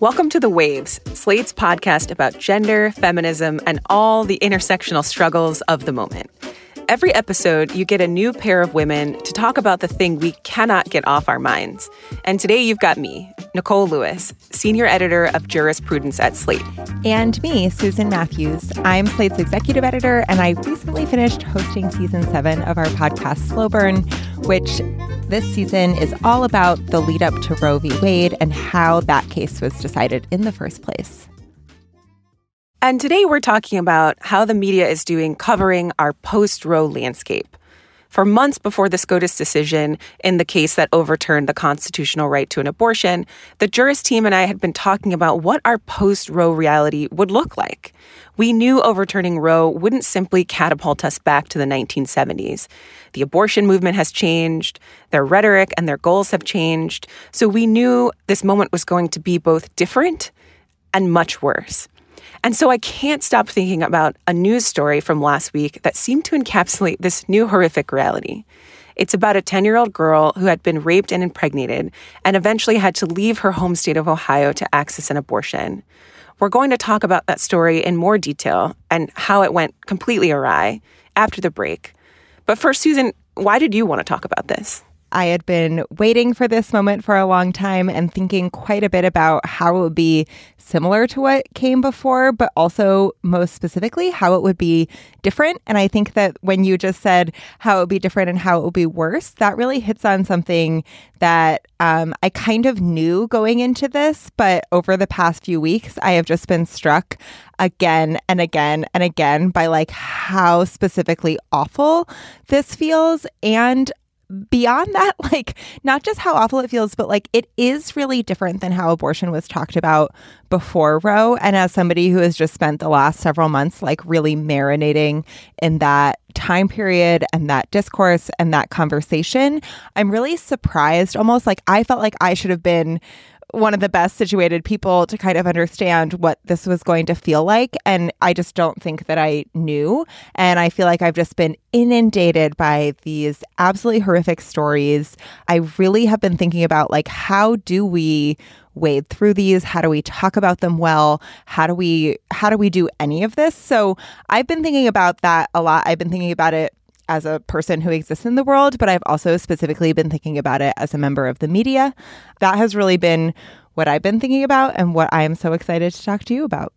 Welcome to The Waves, Slate's podcast about gender, feminism, and all the intersectional struggles of the moment. Every episode, you get a new pair of women to talk about the thing we cannot get off our minds. And today you've got me, Nicole Lewis, senior editor of jurisprudence at Slate. And me, Susan Matthews. I'm Slate's executive editor, and I recently finished hosting season seven of our podcast, Slow Burn, which this season is all about the lead up to Roe v. Wade and how that case was decided in the first place. And today we're talking about how the media is doing covering our post Roe landscape. For months before the SCOTUS decision in the case that overturned the constitutional right to an abortion, the jurist team and I had been talking about what our post Roe reality would look like. We knew overturning Roe wouldn't simply catapult us back to the 1970s. The abortion movement has changed, their rhetoric and their goals have changed. So we knew this moment was going to be both different and much worse. And so I can't stop thinking about a news story from last week that seemed to encapsulate this new horrific reality. It's about a 10 year old girl who had been raped and impregnated and eventually had to leave her home state of Ohio to access an abortion. We're going to talk about that story in more detail and how it went completely awry after the break. But first, Susan, why did you want to talk about this? I had been waiting for this moment for a long time and thinking quite a bit about how it would be similar to what came before, but also most specifically how it would be different. And I think that when you just said how it would be different and how it would be worse, that really hits on something that um, I kind of knew going into this, but over the past few weeks, I have just been struck again and again and again by like how specifically awful this feels and beyond that, like not just how awful it feels, but like it is really different than how abortion was talked about before Roe. And as somebody who has just spent the last several months like really marinating in that time period and that discourse and that conversation, I'm really surprised. Almost like I felt like I should have been one of the best situated people to kind of understand what this was going to feel like. And I just don't think that I knew. And I feel like I've just been inundated by these absolutely horrific stories. I really have been thinking about like, how do we wade through these how do we talk about them well how do we how do we do any of this so i've been thinking about that a lot i've been thinking about it as a person who exists in the world, but I've also specifically been thinking about it as a member of the media. That has really been what I've been thinking about and what I am so excited to talk to you about.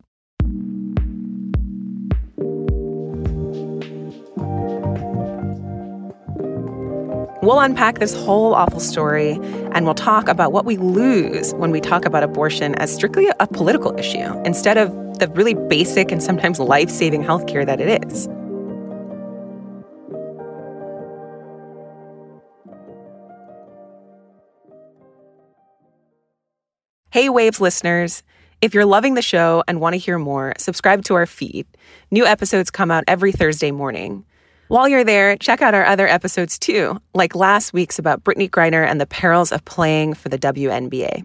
We'll unpack this whole awful story and we'll talk about what we lose when we talk about abortion as strictly a political issue instead of the really basic and sometimes life saving healthcare that it is. Hey, Waves listeners. If you're loving the show and want to hear more, subscribe to our feed. New episodes come out every Thursday morning. While you're there, check out our other episodes too, like last week's about Brittney Griner and the perils of playing for the WNBA.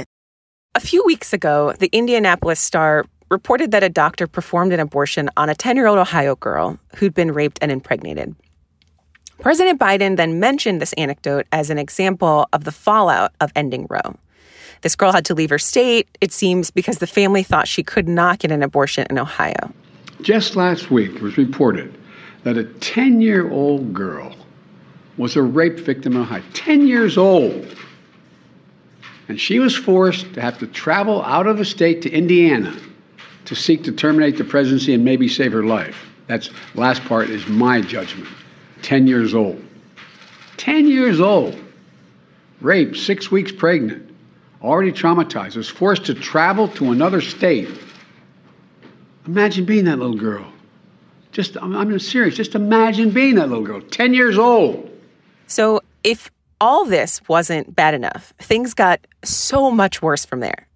A few weeks ago, the Indianapolis Star reported that a doctor performed an abortion on a 10 year old Ohio girl who'd been raped and impregnated. President Biden then mentioned this anecdote as an example of the fallout of ending Roe. This girl had to leave her state, it seems, because the family thought she could not get an abortion in Ohio. Just last week, it was reported that a 10 year old girl was a rape victim in Ohio. 10 years old. And she was forced to have to travel out of the state to Indiana to seek to terminate the presidency and maybe save her life. That's last part is my judgment. 10 years old. 10 years old. Raped, six weeks pregnant, already traumatized, was forced to travel to another state. Imagine being that little girl. Just, I'm, I'm serious. Just imagine being that little girl, 10 years old. So if all this wasn't bad enough. Things got so much worse from there.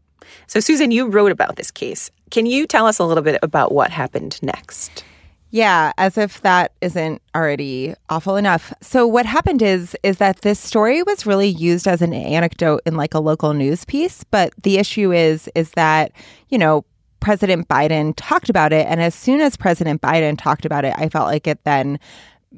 So, Susan, you wrote about this case. Can you tell us a little bit about what happened next? Yeah, as if that isn't already awful enough. So what happened is is that this story was really used as an anecdote in like a local news piece, but the issue is is that, you know, President Biden talked about it and as soon as President Biden talked about it, I felt like it then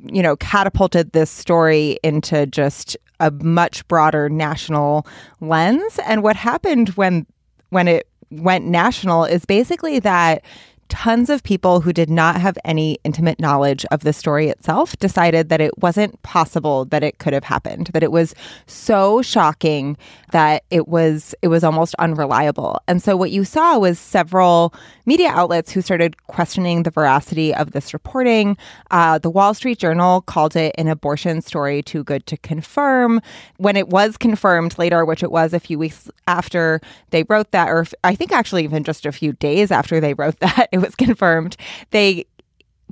you know, catapulted this story into just a much broader national lens. And what happened when when it went national is basically that tons of people who did not have any intimate knowledge of the story itself decided that it wasn't possible that it could have happened that it was so shocking that it was it was almost unreliable. And so what you saw was several media outlets who started questioning the veracity of this reporting. Uh, the wall street journal called it an abortion story too good to confirm. When it was confirmed later which it was a few weeks after they wrote that or i think actually even just a few days after they wrote that it was confirmed. They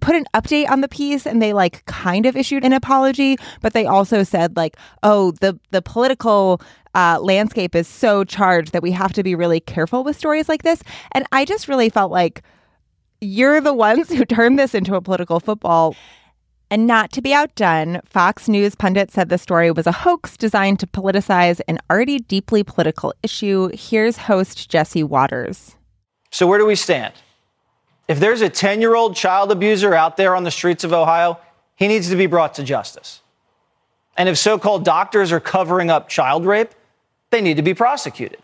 put an update on the piece and they like kind of issued an apology, but they also said like, oh, the the political uh, landscape is so charged that we have to be really careful with stories like this. And I just really felt like you're the ones who turned this into a political football. And not to be outdone, Fox News pundit said the story was a hoax designed to politicize an already deeply political issue. Here's host Jesse Watters. So, where do we stand? If there's a 10 year old child abuser out there on the streets of Ohio, he needs to be brought to justice. And if so called doctors are covering up child rape, they need to be prosecuted.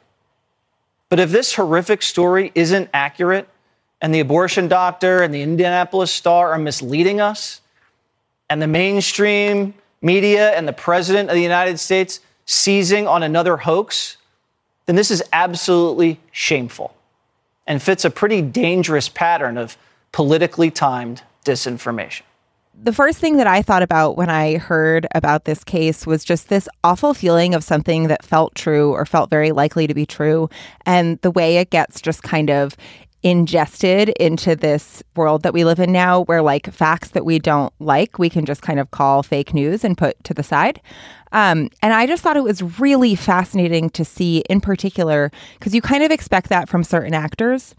But if this horrific story isn't accurate and the abortion doctor and the Indianapolis Star are misleading us, and the mainstream media and the president of the United States seizing on another hoax, then this is absolutely shameful and fits a pretty dangerous pattern of politically timed disinformation. The first thing that I thought about when I heard about this case was just this awful feeling of something that felt true or felt very likely to be true. And the way it gets just kind of ingested into this world that we live in now where like facts that we don't like we can just kind of call fake news and put to the side. Um, and i just thought it was really fascinating to see in particular because you kind of expect that from certain actors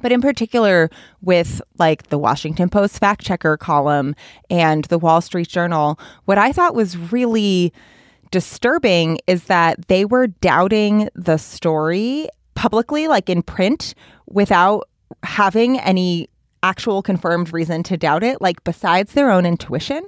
but in particular with like the washington post fact checker column and the wall street journal what i thought was really disturbing is that they were doubting the story publicly, like in print, without having any actual confirmed reason to doubt it, like besides their own intuition.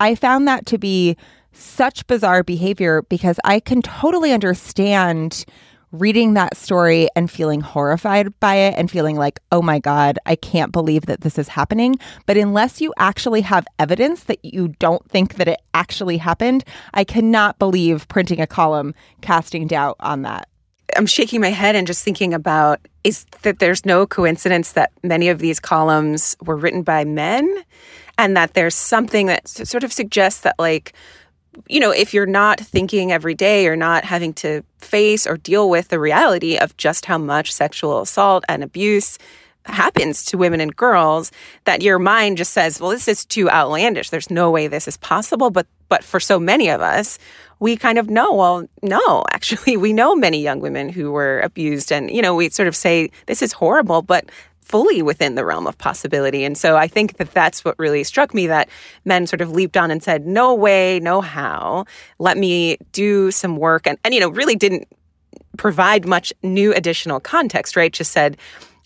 I found that to be such bizarre behavior because I can totally understand reading that story and feeling horrified by it and feeling like, oh my God, I can't believe that this is happening. But unless you actually have evidence that you don't think that it actually happened, I cannot believe printing a column casting doubt on that. I'm shaking my head and just thinking about is that there's no coincidence that many of these columns were written by men and that there's something that sort of suggests that like you know if you're not thinking every day or not having to face or deal with the reality of just how much sexual assault and abuse happens to women and girls that your mind just says well this is too outlandish. There's no way this is possible. But but for so many of us we kind of know, well, no, actually, we know many young women who were abused. And, you know, we sort of say, this is horrible, but fully within the realm of possibility. And so I think that that's what really struck me that men sort of leaped on and said, no way, no how. Let me do some work. And, and you know, really didn't provide much new additional context, right? Just said,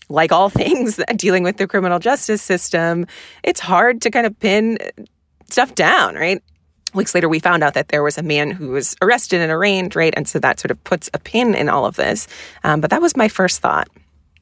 like all things dealing with the criminal justice system, it's hard to kind of pin stuff down, right? Weeks later, we found out that there was a man who was arrested and arraigned, right? And so that sort of puts a pin in all of this. Um, but that was my first thought.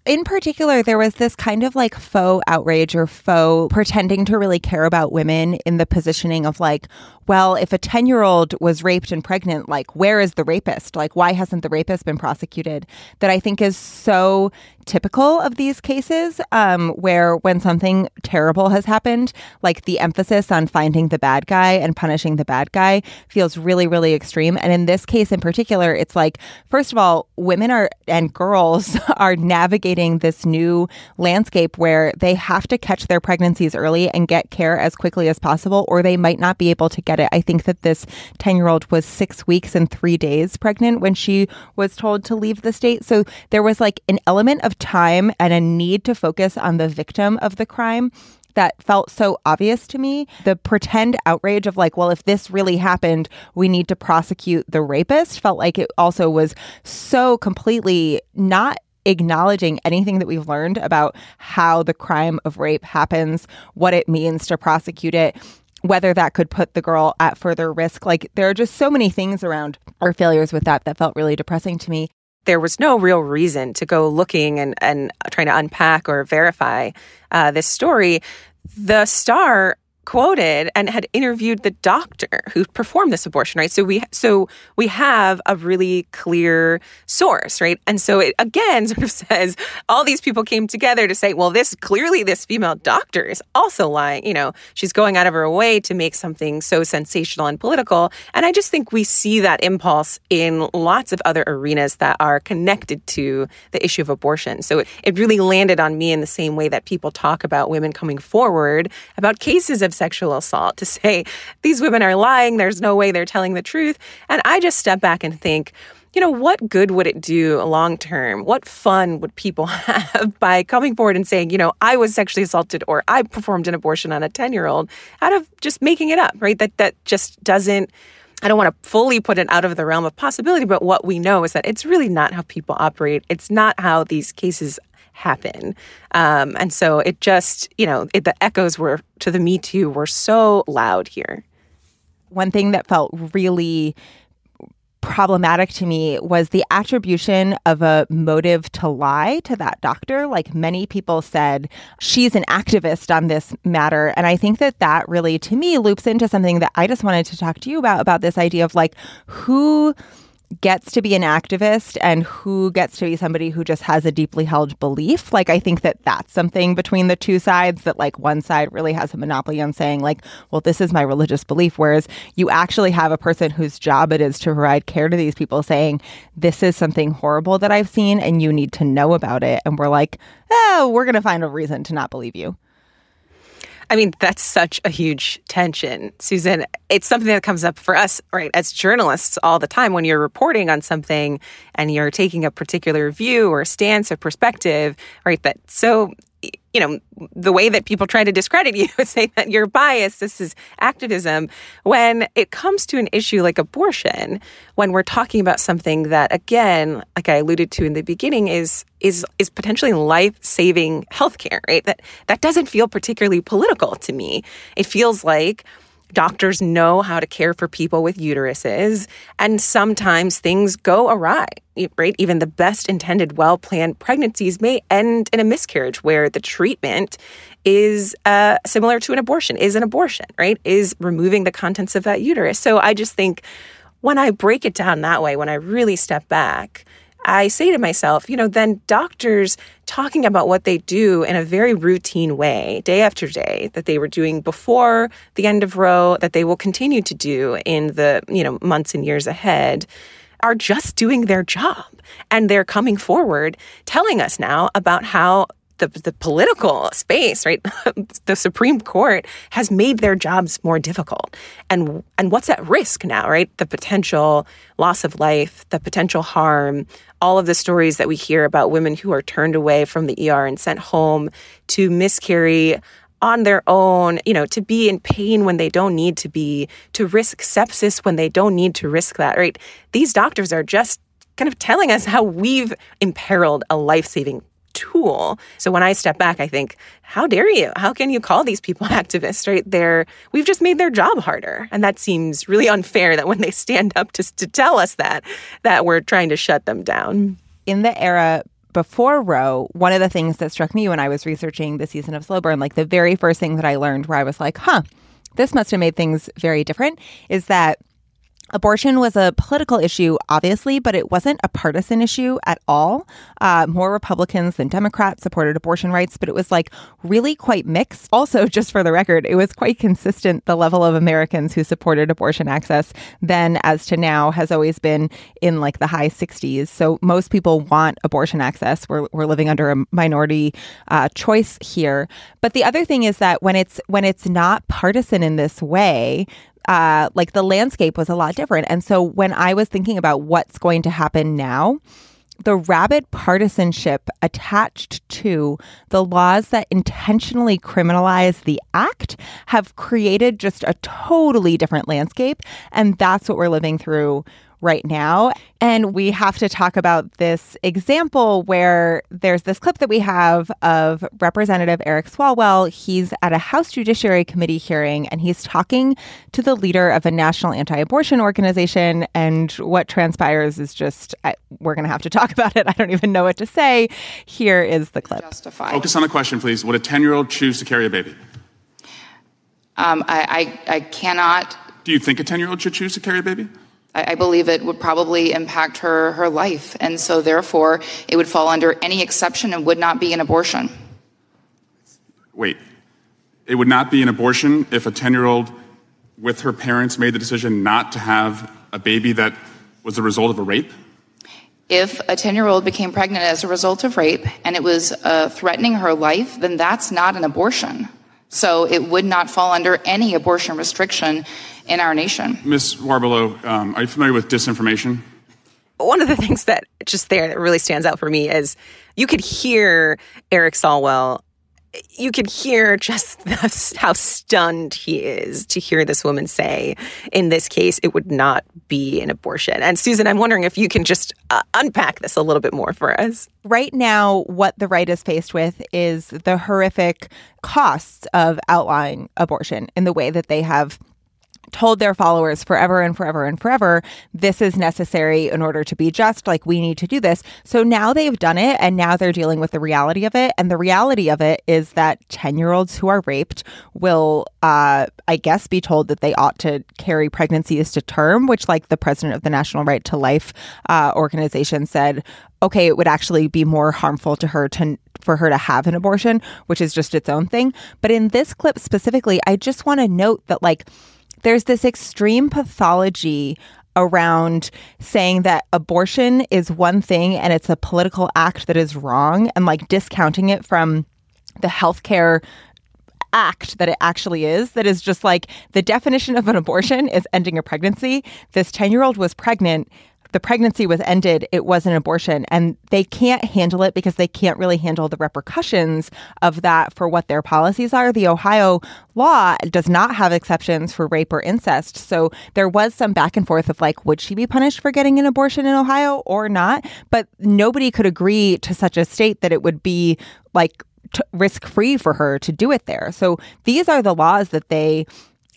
In particular, there was this kind of like faux outrage or faux pretending to really care about women in the positioning of like, well, if a 10 year old was raped and pregnant, like, where is the rapist? Like, why hasn't the rapist been prosecuted? That I think is so typical of these cases, um, where when something terrible has happened, like the emphasis on finding the bad guy and punishing the bad guy feels really, really extreme. And in this case in particular, it's like, first of all, women are and girls are navigating this new landscape where they have to catch their pregnancies early and get care as quickly as possible, or they might not be able to get it. I think that this 10 year old was six weeks and three days pregnant when she was told to leave the state. So there was like an element of time and a need to focus on the victim of the crime that felt so obvious to me. The pretend outrage of, like, well, if this really happened, we need to prosecute the rapist felt like it also was so completely not acknowledging anything that we've learned about how the crime of rape happens, what it means to prosecute it. Whether that could put the girl at further risk. Like, there are just so many things around our failures with that that felt really depressing to me there was no real reason to go looking and, and trying to unpack or verify uh, this story. The star quoted and had interviewed the doctor who performed this abortion right? So we so we have a really clear source right? And so it again sort of says all these people came together to say well this clearly this female doctor is also lying. You know she's going out of her way to make something so sensational and political. And i just think we see that impulse in lots of other arenas that are connected to the issue of abortion. So it, it really landed on me in the same way that people talk about women coming forward about cases of sexual assault to say these women are lying, there's no way they're telling the truth. And I just step back and think, you know, what good would it do long term? What fun would people have by coming forward and saying, you know, I was sexually assaulted or I performed an abortion on a 10 year old out of just making it up, right? That, that just doesn't. I don't want to fully put it out of the realm of possibility, but what we know is that it's really not how people operate. It's not how these cases happen. Um, and so it just, you know, it, the echoes were to the Me Too were so loud here. One thing that felt really problematic to me was the attribution of a motive to lie to that doctor. Like many people said, she's an activist on this matter. And I think that that really, to me, loops into something that I just wanted to talk to you about about this idea of like who gets to be an activist and who gets to be somebody who just has a deeply held belief. Like, I think that that's something between the two sides that, like, one side really has a monopoly on saying, like, well, this is my religious belief. Whereas you actually have a person whose job it is to provide care to these people saying, this is something horrible that I've seen and you need to know about it. And we're like, oh, we're going to find a reason to not believe you. I mean, that's such a huge tension, Susan. It's something that comes up for us, right, as journalists all the time when you're reporting on something and you're taking a particular view or stance or perspective, right? That so you know, the way that people try to discredit you and say that you're biased, this is activism. When it comes to an issue like abortion, when we're talking about something that, again, like I alluded to in the beginning, is is is potentially life-saving healthcare, right? That that doesn't feel particularly political to me. It feels like Doctors know how to care for people with uteruses, and sometimes things go awry, right? Even the best intended, well planned pregnancies may end in a miscarriage where the treatment is uh, similar to an abortion, is an abortion, right? Is removing the contents of that uterus. So I just think when I break it down that way, when I really step back, I say to myself, you know, then doctors talking about what they do in a very routine way, day after day, that they were doing before the end of Roe, that they will continue to do in the, you know, months and years ahead, are just doing their job. And they're coming forward telling us now about how the, the political space, right? the Supreme Court has made their jobs more difficult. And and what's at risk now, right? The potential loss of life, the potential harm, all of the stories that we hear about women who are turned away from the ER and sent home to miscarry on their own, you know, to be in pain when they don't need to be, to risk sepsis when they don't need to risk that, right? These doctors are just kind of telling us how we've imperiled a life saving tool. So when I step back, I think, how dare you? How can you call these people activists, right? They're, we've just made their job harder. And that seems really unfair that when they stand up to, to tell us that, that we're trying to shut them down. In the era before Roe, one of the things that struck me when I was researching the season of Slow Burn, like the very first thing that I learned where I was like, huh, this must have made things very different, is that Abortion was a political issue, obviously, but it wasn't a partisan issue at all. Uh, more Republicans than Democrats supported abortion rights, but it was like really quite mixed. Also, just for the record, it was quite consistent. The level of Americans who supported abortion access then as to now has always been in like the high 60s. So most people want abortion access. We're, we're living under a minority uh, choice here. But the other thing is that when it's when it's not partisan in this way, uh, like the landscape was a lot different. And so when I was thinking about what's going to happen now, the rabid partisanship attached to the laws that intentionally criminalize the act have created just a totally different landscape. And that's what we're living through right now. And we have to talk about this example where there's this clip that we have of Representative Eric Swalwell. He's at a House Judiciary Committee hearing and he's talking to the leader of a national anti abortion organization. And what transpires is just, I, we're going to have to talk about it. I don't even know what to say. Here is the clip. Justify. Focus on the question, please. Would a 10 year old choose to carry a baby? Um, I, I, I cannot. Do you think a 10 year old should choose to carry a baby? I believe it would probably impact her, her life. And so, therefore, it would fall under any exception and would not be an abortion. Wait. It would not be an abortion if a 10 year old with her parents made the decision not to have a baby that was the result of a rape? If a 10 year old became pregnant as a result of rape and it was uh, threatening her life, then that's not an abortion. So it would not fall under any abortion restriction in our nation. Ms. Warbelow, um, are you familiar with disinformation? One of the things that just there that really stands out for me is you could hear Eric Swalwell you could hear just how stunned he is to hear this woman say, in this case, it would not be an abortion. And Susan, I'm wondering if you can just uh, unpack this a little bit more for us. Right now, what the right is faced with is the horrific costs of outlawing abortion in the way that they have told their followers forever and forever and forever, this is necessary in order to be just, like we need to do this. So now they've done it and now they're dealing with the reality of it. And the reality of it is that 10 year olds who are raped will, uh, I guess, be told that they ought to carry pregnancies to term, which, like the president of the National Right to Life uh, organization said, okay, it would actually be more harmful to her to for her to have an abortion, which is just its own thing. But in this clip specifically, I just want to note that like there's this extreme pathology around saying that abortion is one thing and it's a political act that is wrong and like discounting it from the healthcare act that it actually is that is just like the definition of an abortion is ending a pregnancy. This 10 year old was pregnant the pregnancy was ended, it was an abortion. And they can't handle it because they can't really handle the repercussions of that for what their policies are. The Ohio law does not have exceptions for rape or incest. So there was some back and forth of like, would she be punished for getting an abortion in Ohio or not? But nobody could agree to such a state that it would be like t- risk free for her to do it there. So these are the laws that they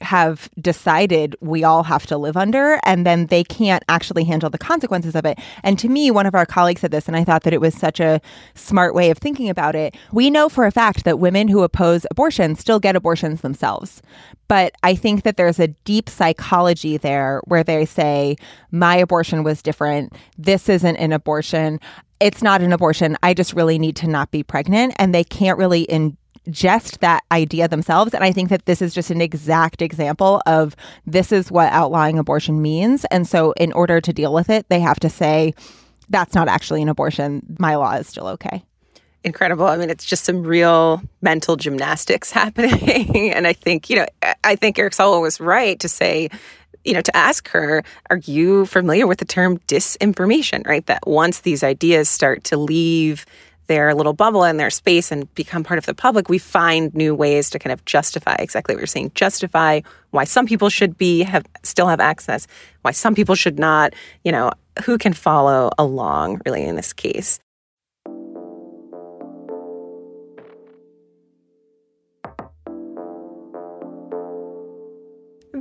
have decided we all have to live under and then they can't actually handle the consequences of it. And to me, one of our colleagues said this and I thought that it was such a smart way of thinking about it. We know for a fact that women who oppose abortion still get abortions themselves. But I think that there's a deep psychology there where they say my abortion was different. This isn't an abortion. It's not an abortion. I just really need to not be pregnant and they can't really in just that idea themselves. And I think that this is just an exact example of this is what outlawing abortion means. And so, in order to deal with it, they have to say, that's not actually an abortion. My law is still okay. Incredible. I mean, it's just some real mental gymnastics happening. and I think, you know, I think Eric Swalwell was right to say, you know, to ask her, are you familiar with the term disinformation, right? That once these ideas start to leave their little bubble and their space and become part of the public, we find new ways to kind of justify exactly what you're saying, justify why some people should be have still have access, why some people should not, you know, who can follow along really in this case.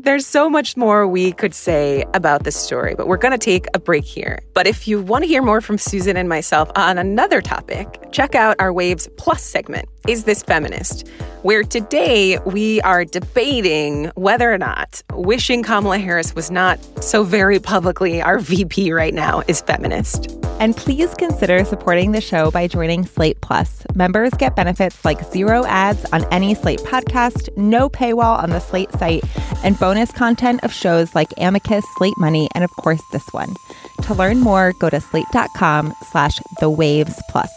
There's so much more we could say about this story, but we're going to take a break here. But if you want to hear more from Susan and myself on another topic, check out our Waves Plus segment, Is This Feminist? where today we are debating whether or not wishing Kamala Harris was not so very publicly our VP right now is feminist. And please consider supporting the show by joining Slate Plus. Members get benefits like zero ads on any Slate podcast, no paywall on the Slate site, and bonus content of shows like Amicus, Slate Money, and of course this one. To learn more, go to slate.com slash the waves plus.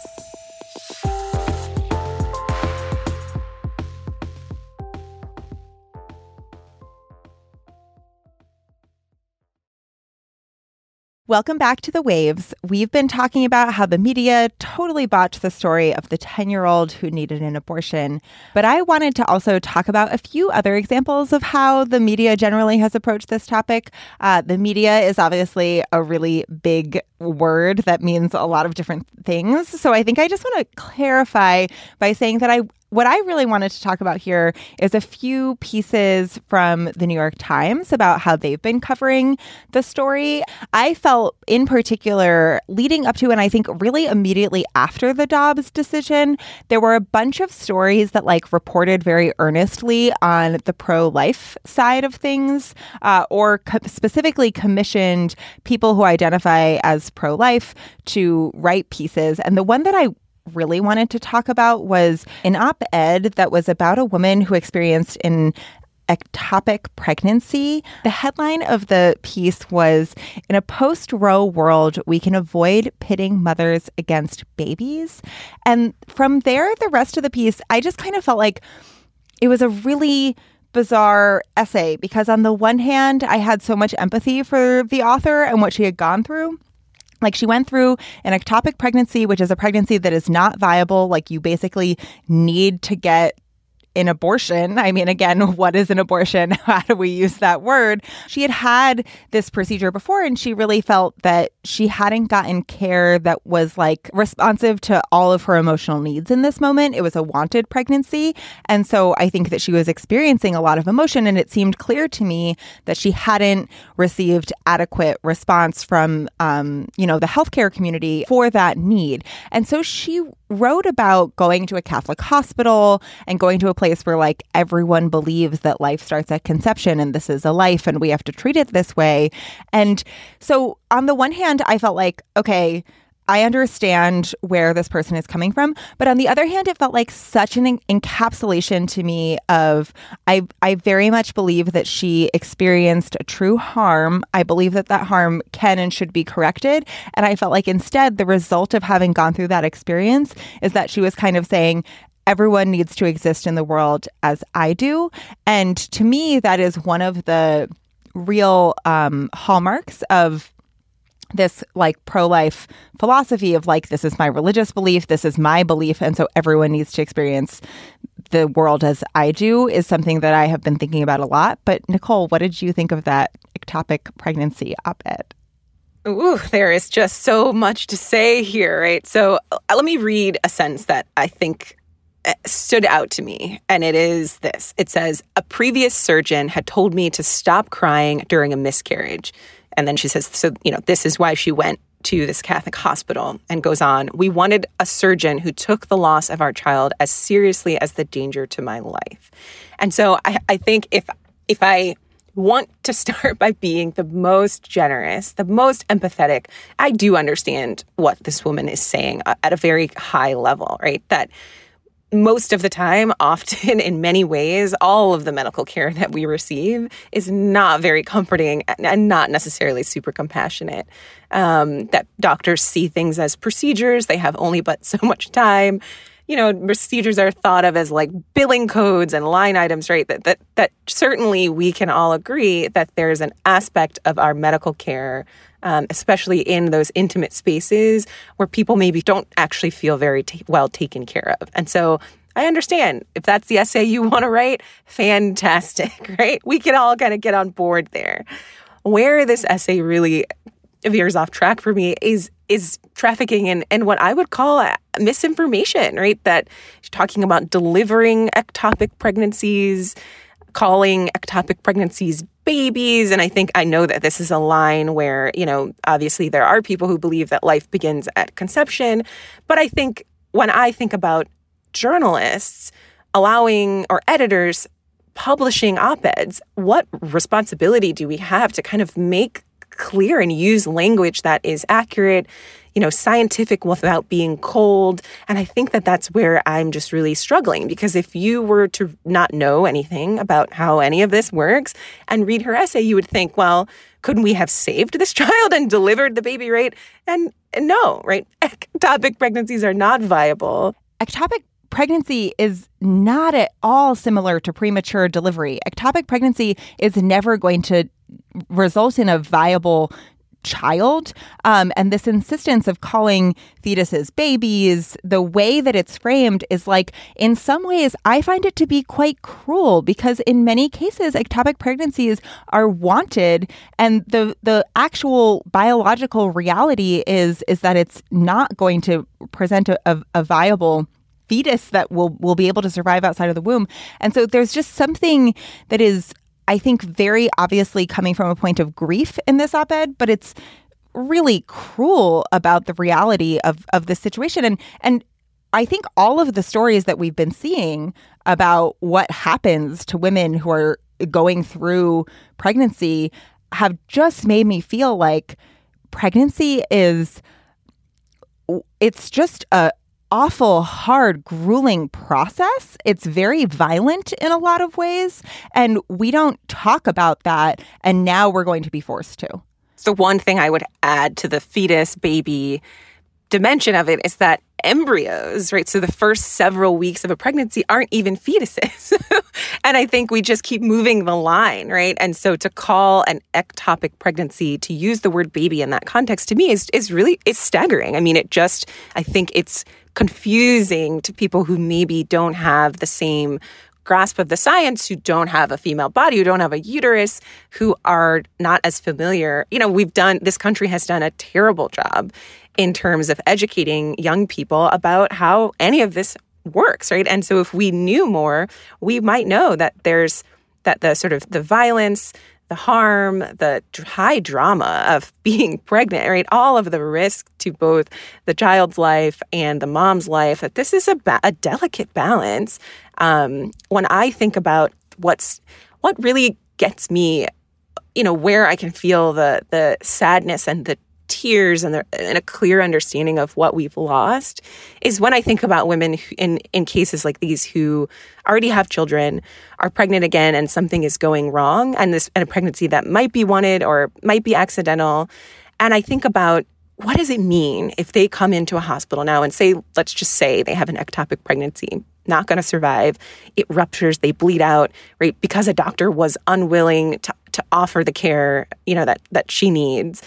Welcome back to The Waves. We've been talking about how the media totally botched the story of the 10 year old who needed an abortion. But I wanted to also talk about a few other examples of how the media generally has approached this topic. Uh, the media is obviously a really big word that means a lot of different things. So I think I just want to clarify by saying that I, what I really wanted to talk about here is a few pieces from the New York Times about how they've been covering the story. I felt, in particular, leading up to and I think really immediately after the Dobbs decision, there were a bunch of stories that like reported very earnestly on the pro life side of things uh, or co- specifically commissioned people who identify as pro life to write pieces. And the one that I really wanted to talk about was an op ed that was about a woman who experienced an ectopic pregnancy. The headline of the piece was In a post Roe world, we can avoid pitting mothers against babies. And from there, the rest of the piece, I just kind of felt like it was a really bizarre essay because, on the one hand, I had so much empathy for the author and what she had gone through. Like she went through an ectopic pregnancy, which is a pregnancy that is not viable. Like you basically need to get an abortion. I mean, again, what is an abortion? How do we use that word? She had had this procedure before and she really felt that she hadn't gotten care that was like responsive to all of her emotional needs in this moment. It was a wanted pregnancy. And so I think that she was experiencing a lot of emotion. And it seemed clear to me that she hadn't received adequate response from, um, you know, the healthcare community for that need. And so she wrote about going to a Catholic hospital and going to a place where like everyone believes that life starts at conception and this is a life and we have to treat it this way. And so on the one hand, I felt like, okay, I understand where this person is coming from, but on the other hand, it felt like such an encapsulation to me of I I very much believe that she experienced a true harm. I believe that that harm can and should be corrected, and I felt like instead the result of having gone through that experience is that she was kind of saying everyone needs to exist in the world as I do, and to me that is one of the real um, hallmarks of this like pro life philosophy of like, this is my religious belief, this is my belief. And so everyone needs to experience the world as I do is something that I have been thinking about a lot. But Nicole, what did you think of that ectopic pregnancy op ed? Ooh, there is just so much to say here, right? So uh, let me read a sentence that I think Uh, stood out to me, and it is this it says, A previous surgeon had told me to stop crying during a miscarriage. And then she says, so, you know, this is why she went to this Catholic hospital and goes on, we wanted a surgeon who took the loss of our child as seriously as the danger to my life. And so I, I think if if I want to start by being the most generous, the most empathetic, I do understand what this woman is saying uh, at a very high level, right? That most of the time, often in many ways, all of the medical care that we receive is not very comforting and not necessarily super compassionate. Um, that doctors see things as procedures, they have only but so much time. You know, procedures are thought of as like billing codes and line items, right? That that that certainly we can all agree that there's an aspect of our medical care um, especially in those intimate spaces where people maybe don't actually feel very t- well taken care of. And so I understand if that's the essay you want to write, fantastic, right? We can all kind of get on board there. Where this essay really veers off track for me is is trafficking and, and what I would call misinformation, right? That talking about delivering ectopic pregnancies, calling ectopic pregnancies babies. And I think I know that this is a line where, you know, obviously there are people who believe that life begins at conception. But I think when I think about journalists allowing or editors publishing op eds, what responsibility do we have to kind of make clear and use language that is accurate, you know, scientific without being cold. And I think that that's where I'm just really struggling because if you were to not know anything about how any of this works and read her essay, you would think, well, couldn't we have saved this child and delivered the baby right? And, and no, right? Ectopic pregnancies are not viable. Ectopic pregnancy is not at all similar to premature delivery. Ectopic pregnancy is never going to result in a viable child. Um, and this insistence of calling fetuses babies, the way that it's framed is like, in some ways, I find it to be quite cruel because in many cases, ectopic pregnancies are wanted. And the, the actual biological reality is, is that it's not going to present a, a, a viable fetus that will will be able to survive outside of the womb. And so there's just something that is I think very obviously coming from a point of grief in this op-ed, but it's really cruel about the reality of of the situation. And and I think all of the stories that we've been seeing about what happens to women who are going through pregnancy have just made me feel like pregnancy is it's just a awful, hard, grueling process. It's very violent in a lot of ways. And we don't talk about that. And now we're going to be forced to. So, one thing I would add to the fetus baby dimension of it is that embryos, right? So the first several weeks of a pregnancy aren't even fetuses. and I think we just keep moving the line, right? And so to call an ectopic pregnancy, to use the word baby in that context to me is is really is staggering. I mean, it just I think it's confusing to people who maybe don't have the same grasp of the science, who don't have a female body, who don't have a uterus, who are not as familiar. You know, we've done, this country has done a terrible job in terms of educating young people about how any of this works, right? And so if we knew more, we might know that there's that the sort of the violence, the harm, the high drama of being pregnant, right? All of the risk to both the child's life and the mom's life. That this is a, ba- a delicate balance. Um, when I think about what's what really gets me, you know, where I can feel the the sadness and the tears and, and, a clear understanding of what we've lost is when I think about women in in cases like these who already have children, are pregnant again, and something is going wrong, and this and a pregnancy that might be wanted or might be accidental, and I think about what does it mean if they come into a hospital now and say, let's just say they have an ectopic pregnancy, not going to survive, it ruptures, they bleed out, right? Because a doctor was unwilling to, to offer the care, you know, that that she needs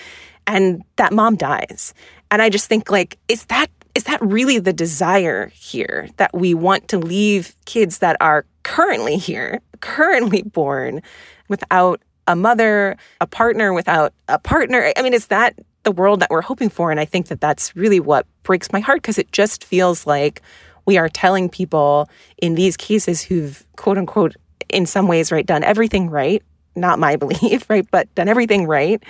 and that mom dies. And I just think like is that is that really the desire here that we want to leave kids that are currently here, currently born without a mother, a partner without a partner? I mean, is that the world that we're hoping for? And I think that that's really what breaks my heart because it just feels like we are telling people in these cases who've quote unquote in some ways right done everything right not my belief, right, but done everything right,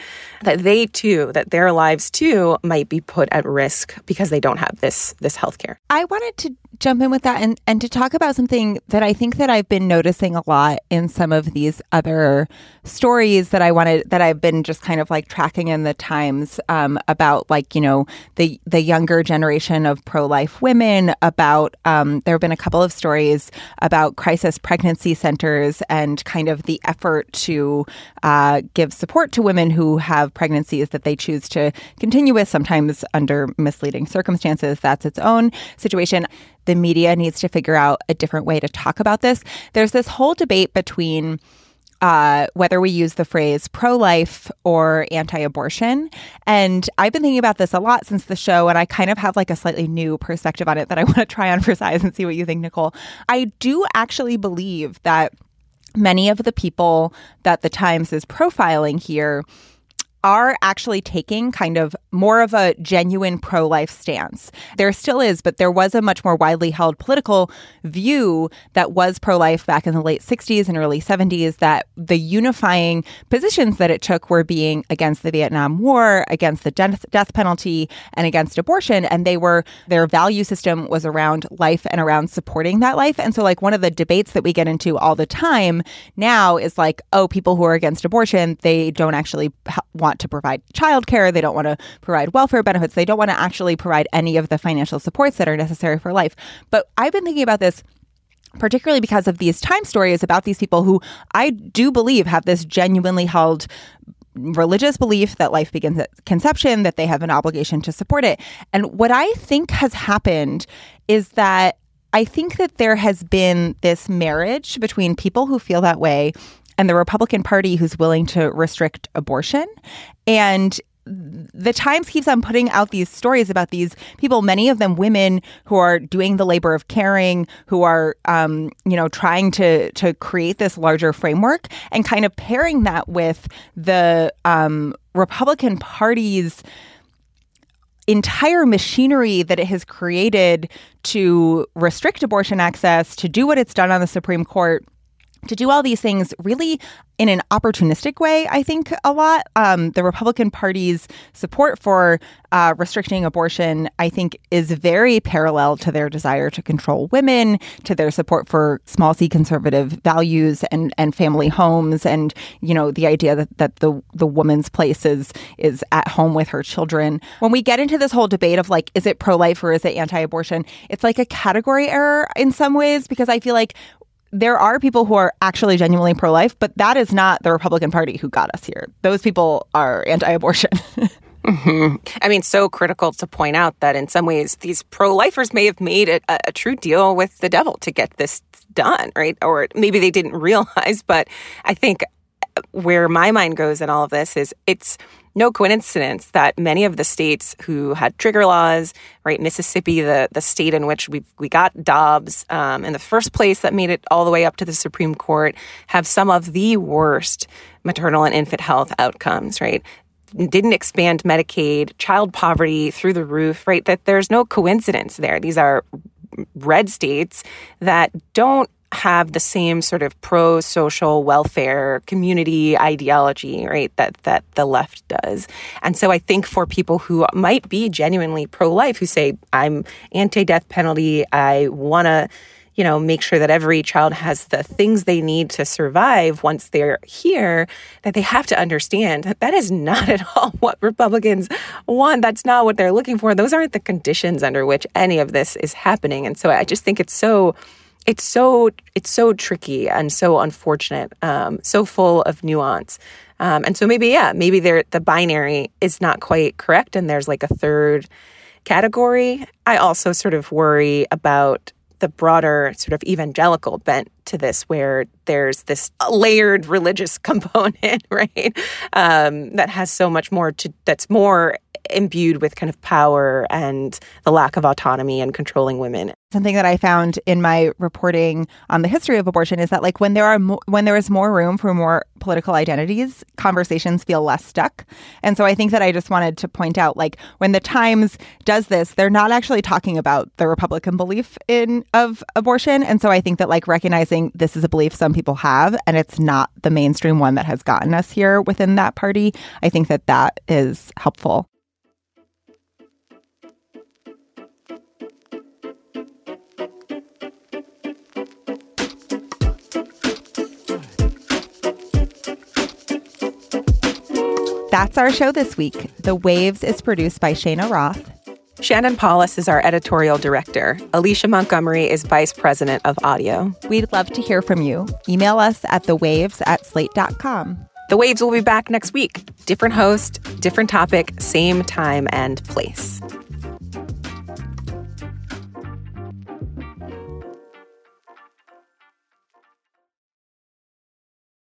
that they too, that their lives too might be put at risk because they don't have this this health care. I wanted to jump in with that and, and to talk about something that I think that I've been noticing a lot in some of these other stories that I wanted that I've been just kind of like tracking in the times um, about like you know the the younger generation of pro life women about um, there have been a couple of stories about crisis pregnancy centers and kind of the effort to uh, give support to women who have pregnancies that they choose to continue with sometimes under misleading circumstances that's its own situation the media needs to figure out a different way to talk about this. There's this whole debate between uh, whether we use the phrase pro life or anti abortion. And I've been thinking about this a lot since the show, and I kind of have like a slightly new perspective on it that I want to try on for size and see what you think, Nicole. I do actually believe that many of the people that the Times is profiling here are actually taking kind of more of a genuine pro life stance. There still is, but there was a much more widely held political view that was pro life back in the late 60s and early 70s that the unifying positions that it took were being against the Vietnam War, against the death, death penalty, and against abortion. And they were, their value system was around life and around supporting that life. And so, like, one of the debates that we get into all the time now is like, oh, people who are against abortion, they don't actually want to provide childcare. They don't want to provide welfare benefits. They don't want to actually provide any of the financial supports that are necessary for life. But I've been thinking about this particularly because of these time stories about these people who I do believe have this genuinely held religious belief that life begins at conception, that they have an obligation to support it. And what I think has happened is that I think that there has been this marriage between people who feel that way and the Republican Party who's willing to restrict abortion. And the Times keeps on putting out these stories about these people, many of them women who are doing the labor of caring, who are, um, you know, trying to to create this larger framework, and kind of pairing that with the um, Republican Party's entire machinery that it has created to restrict abortion access, to do what it's done on the Supreme Court to do all these things really in an opportunistic way, I think a lot. Um, the Republican Party's support for uh, restricting abortion, I think, is very parallel to their desire to control women, to their support for small c conservative values and, and family homes, and you know the idea that, that the the woman's place is is at home with her children. When we get into this whole debate of like, is it pro life or is it anti abortion? It's like a category error in some ways because I feel like there are people who are actually genuinely pro life, but that is not the Republican Party who got us here. Those people are anti abortion. mm-hmm. I mean, so critical to point out that in some ways, these pro lifers may have made a, a true deal with the devil to get this done, right? Or maybe they didn't realize, but I think where my mind goes in all of this is it's no coincidence that many of the states who had trigger laws, right, Mississippi, the, the state in which we we got Dobbs um, in the first place that made it all the way up to the Supreme Court, have some of the worst maternal and infant health outcomes, right? Didn't expand Medicaid, child poverty through the roof, right? That there's no coincidence there. These are red states that don't have the same sort of pro social welfare community ideology, right? That that the left does. And so I think for people who might be genuinely pro life, who say I'm anti death penalty, I want to you know, make sure that every child has the things they need to survive once they're here, that they have to understand that that is not at all what Republicans want. That's not what they're looking for. Those aren't the conditions under which any of this is happening. And so I just think it's so it's so it's so tricky and so unfortunate, um, so full of nuance. Um, and so maybe yeah, maybe there the binary is not quite correct, and there's like a third category. I also sort of worry about the broader sort of evangelical bent to this, where there's this layered religious component, right? Um, that has so much more to that's more imbued with kind of power and the lack of autonomy and controlling women. Something that I found in my reporting on the history of abortion is that like when there are mo- when there is more room for more political identities, conversations feel less stuck. And so I think that I just wanted to point out like when the Times does this, they're not actually talking about the Republican belief in of abortion. And so I think that like recognizing this is a belief some people have and it's not the mainstream one that has gotten us here within that party, I think that that is helpful. That's our show this week. The Waves is produced by Cheyna Roth. Shannon Palus is our editorial director. Alicia Montgomery is vice president of audio. We'd love to hear from you. Email us at thewaves at slate.com. The Waves will be back next week. Different host, different topic, same time and place.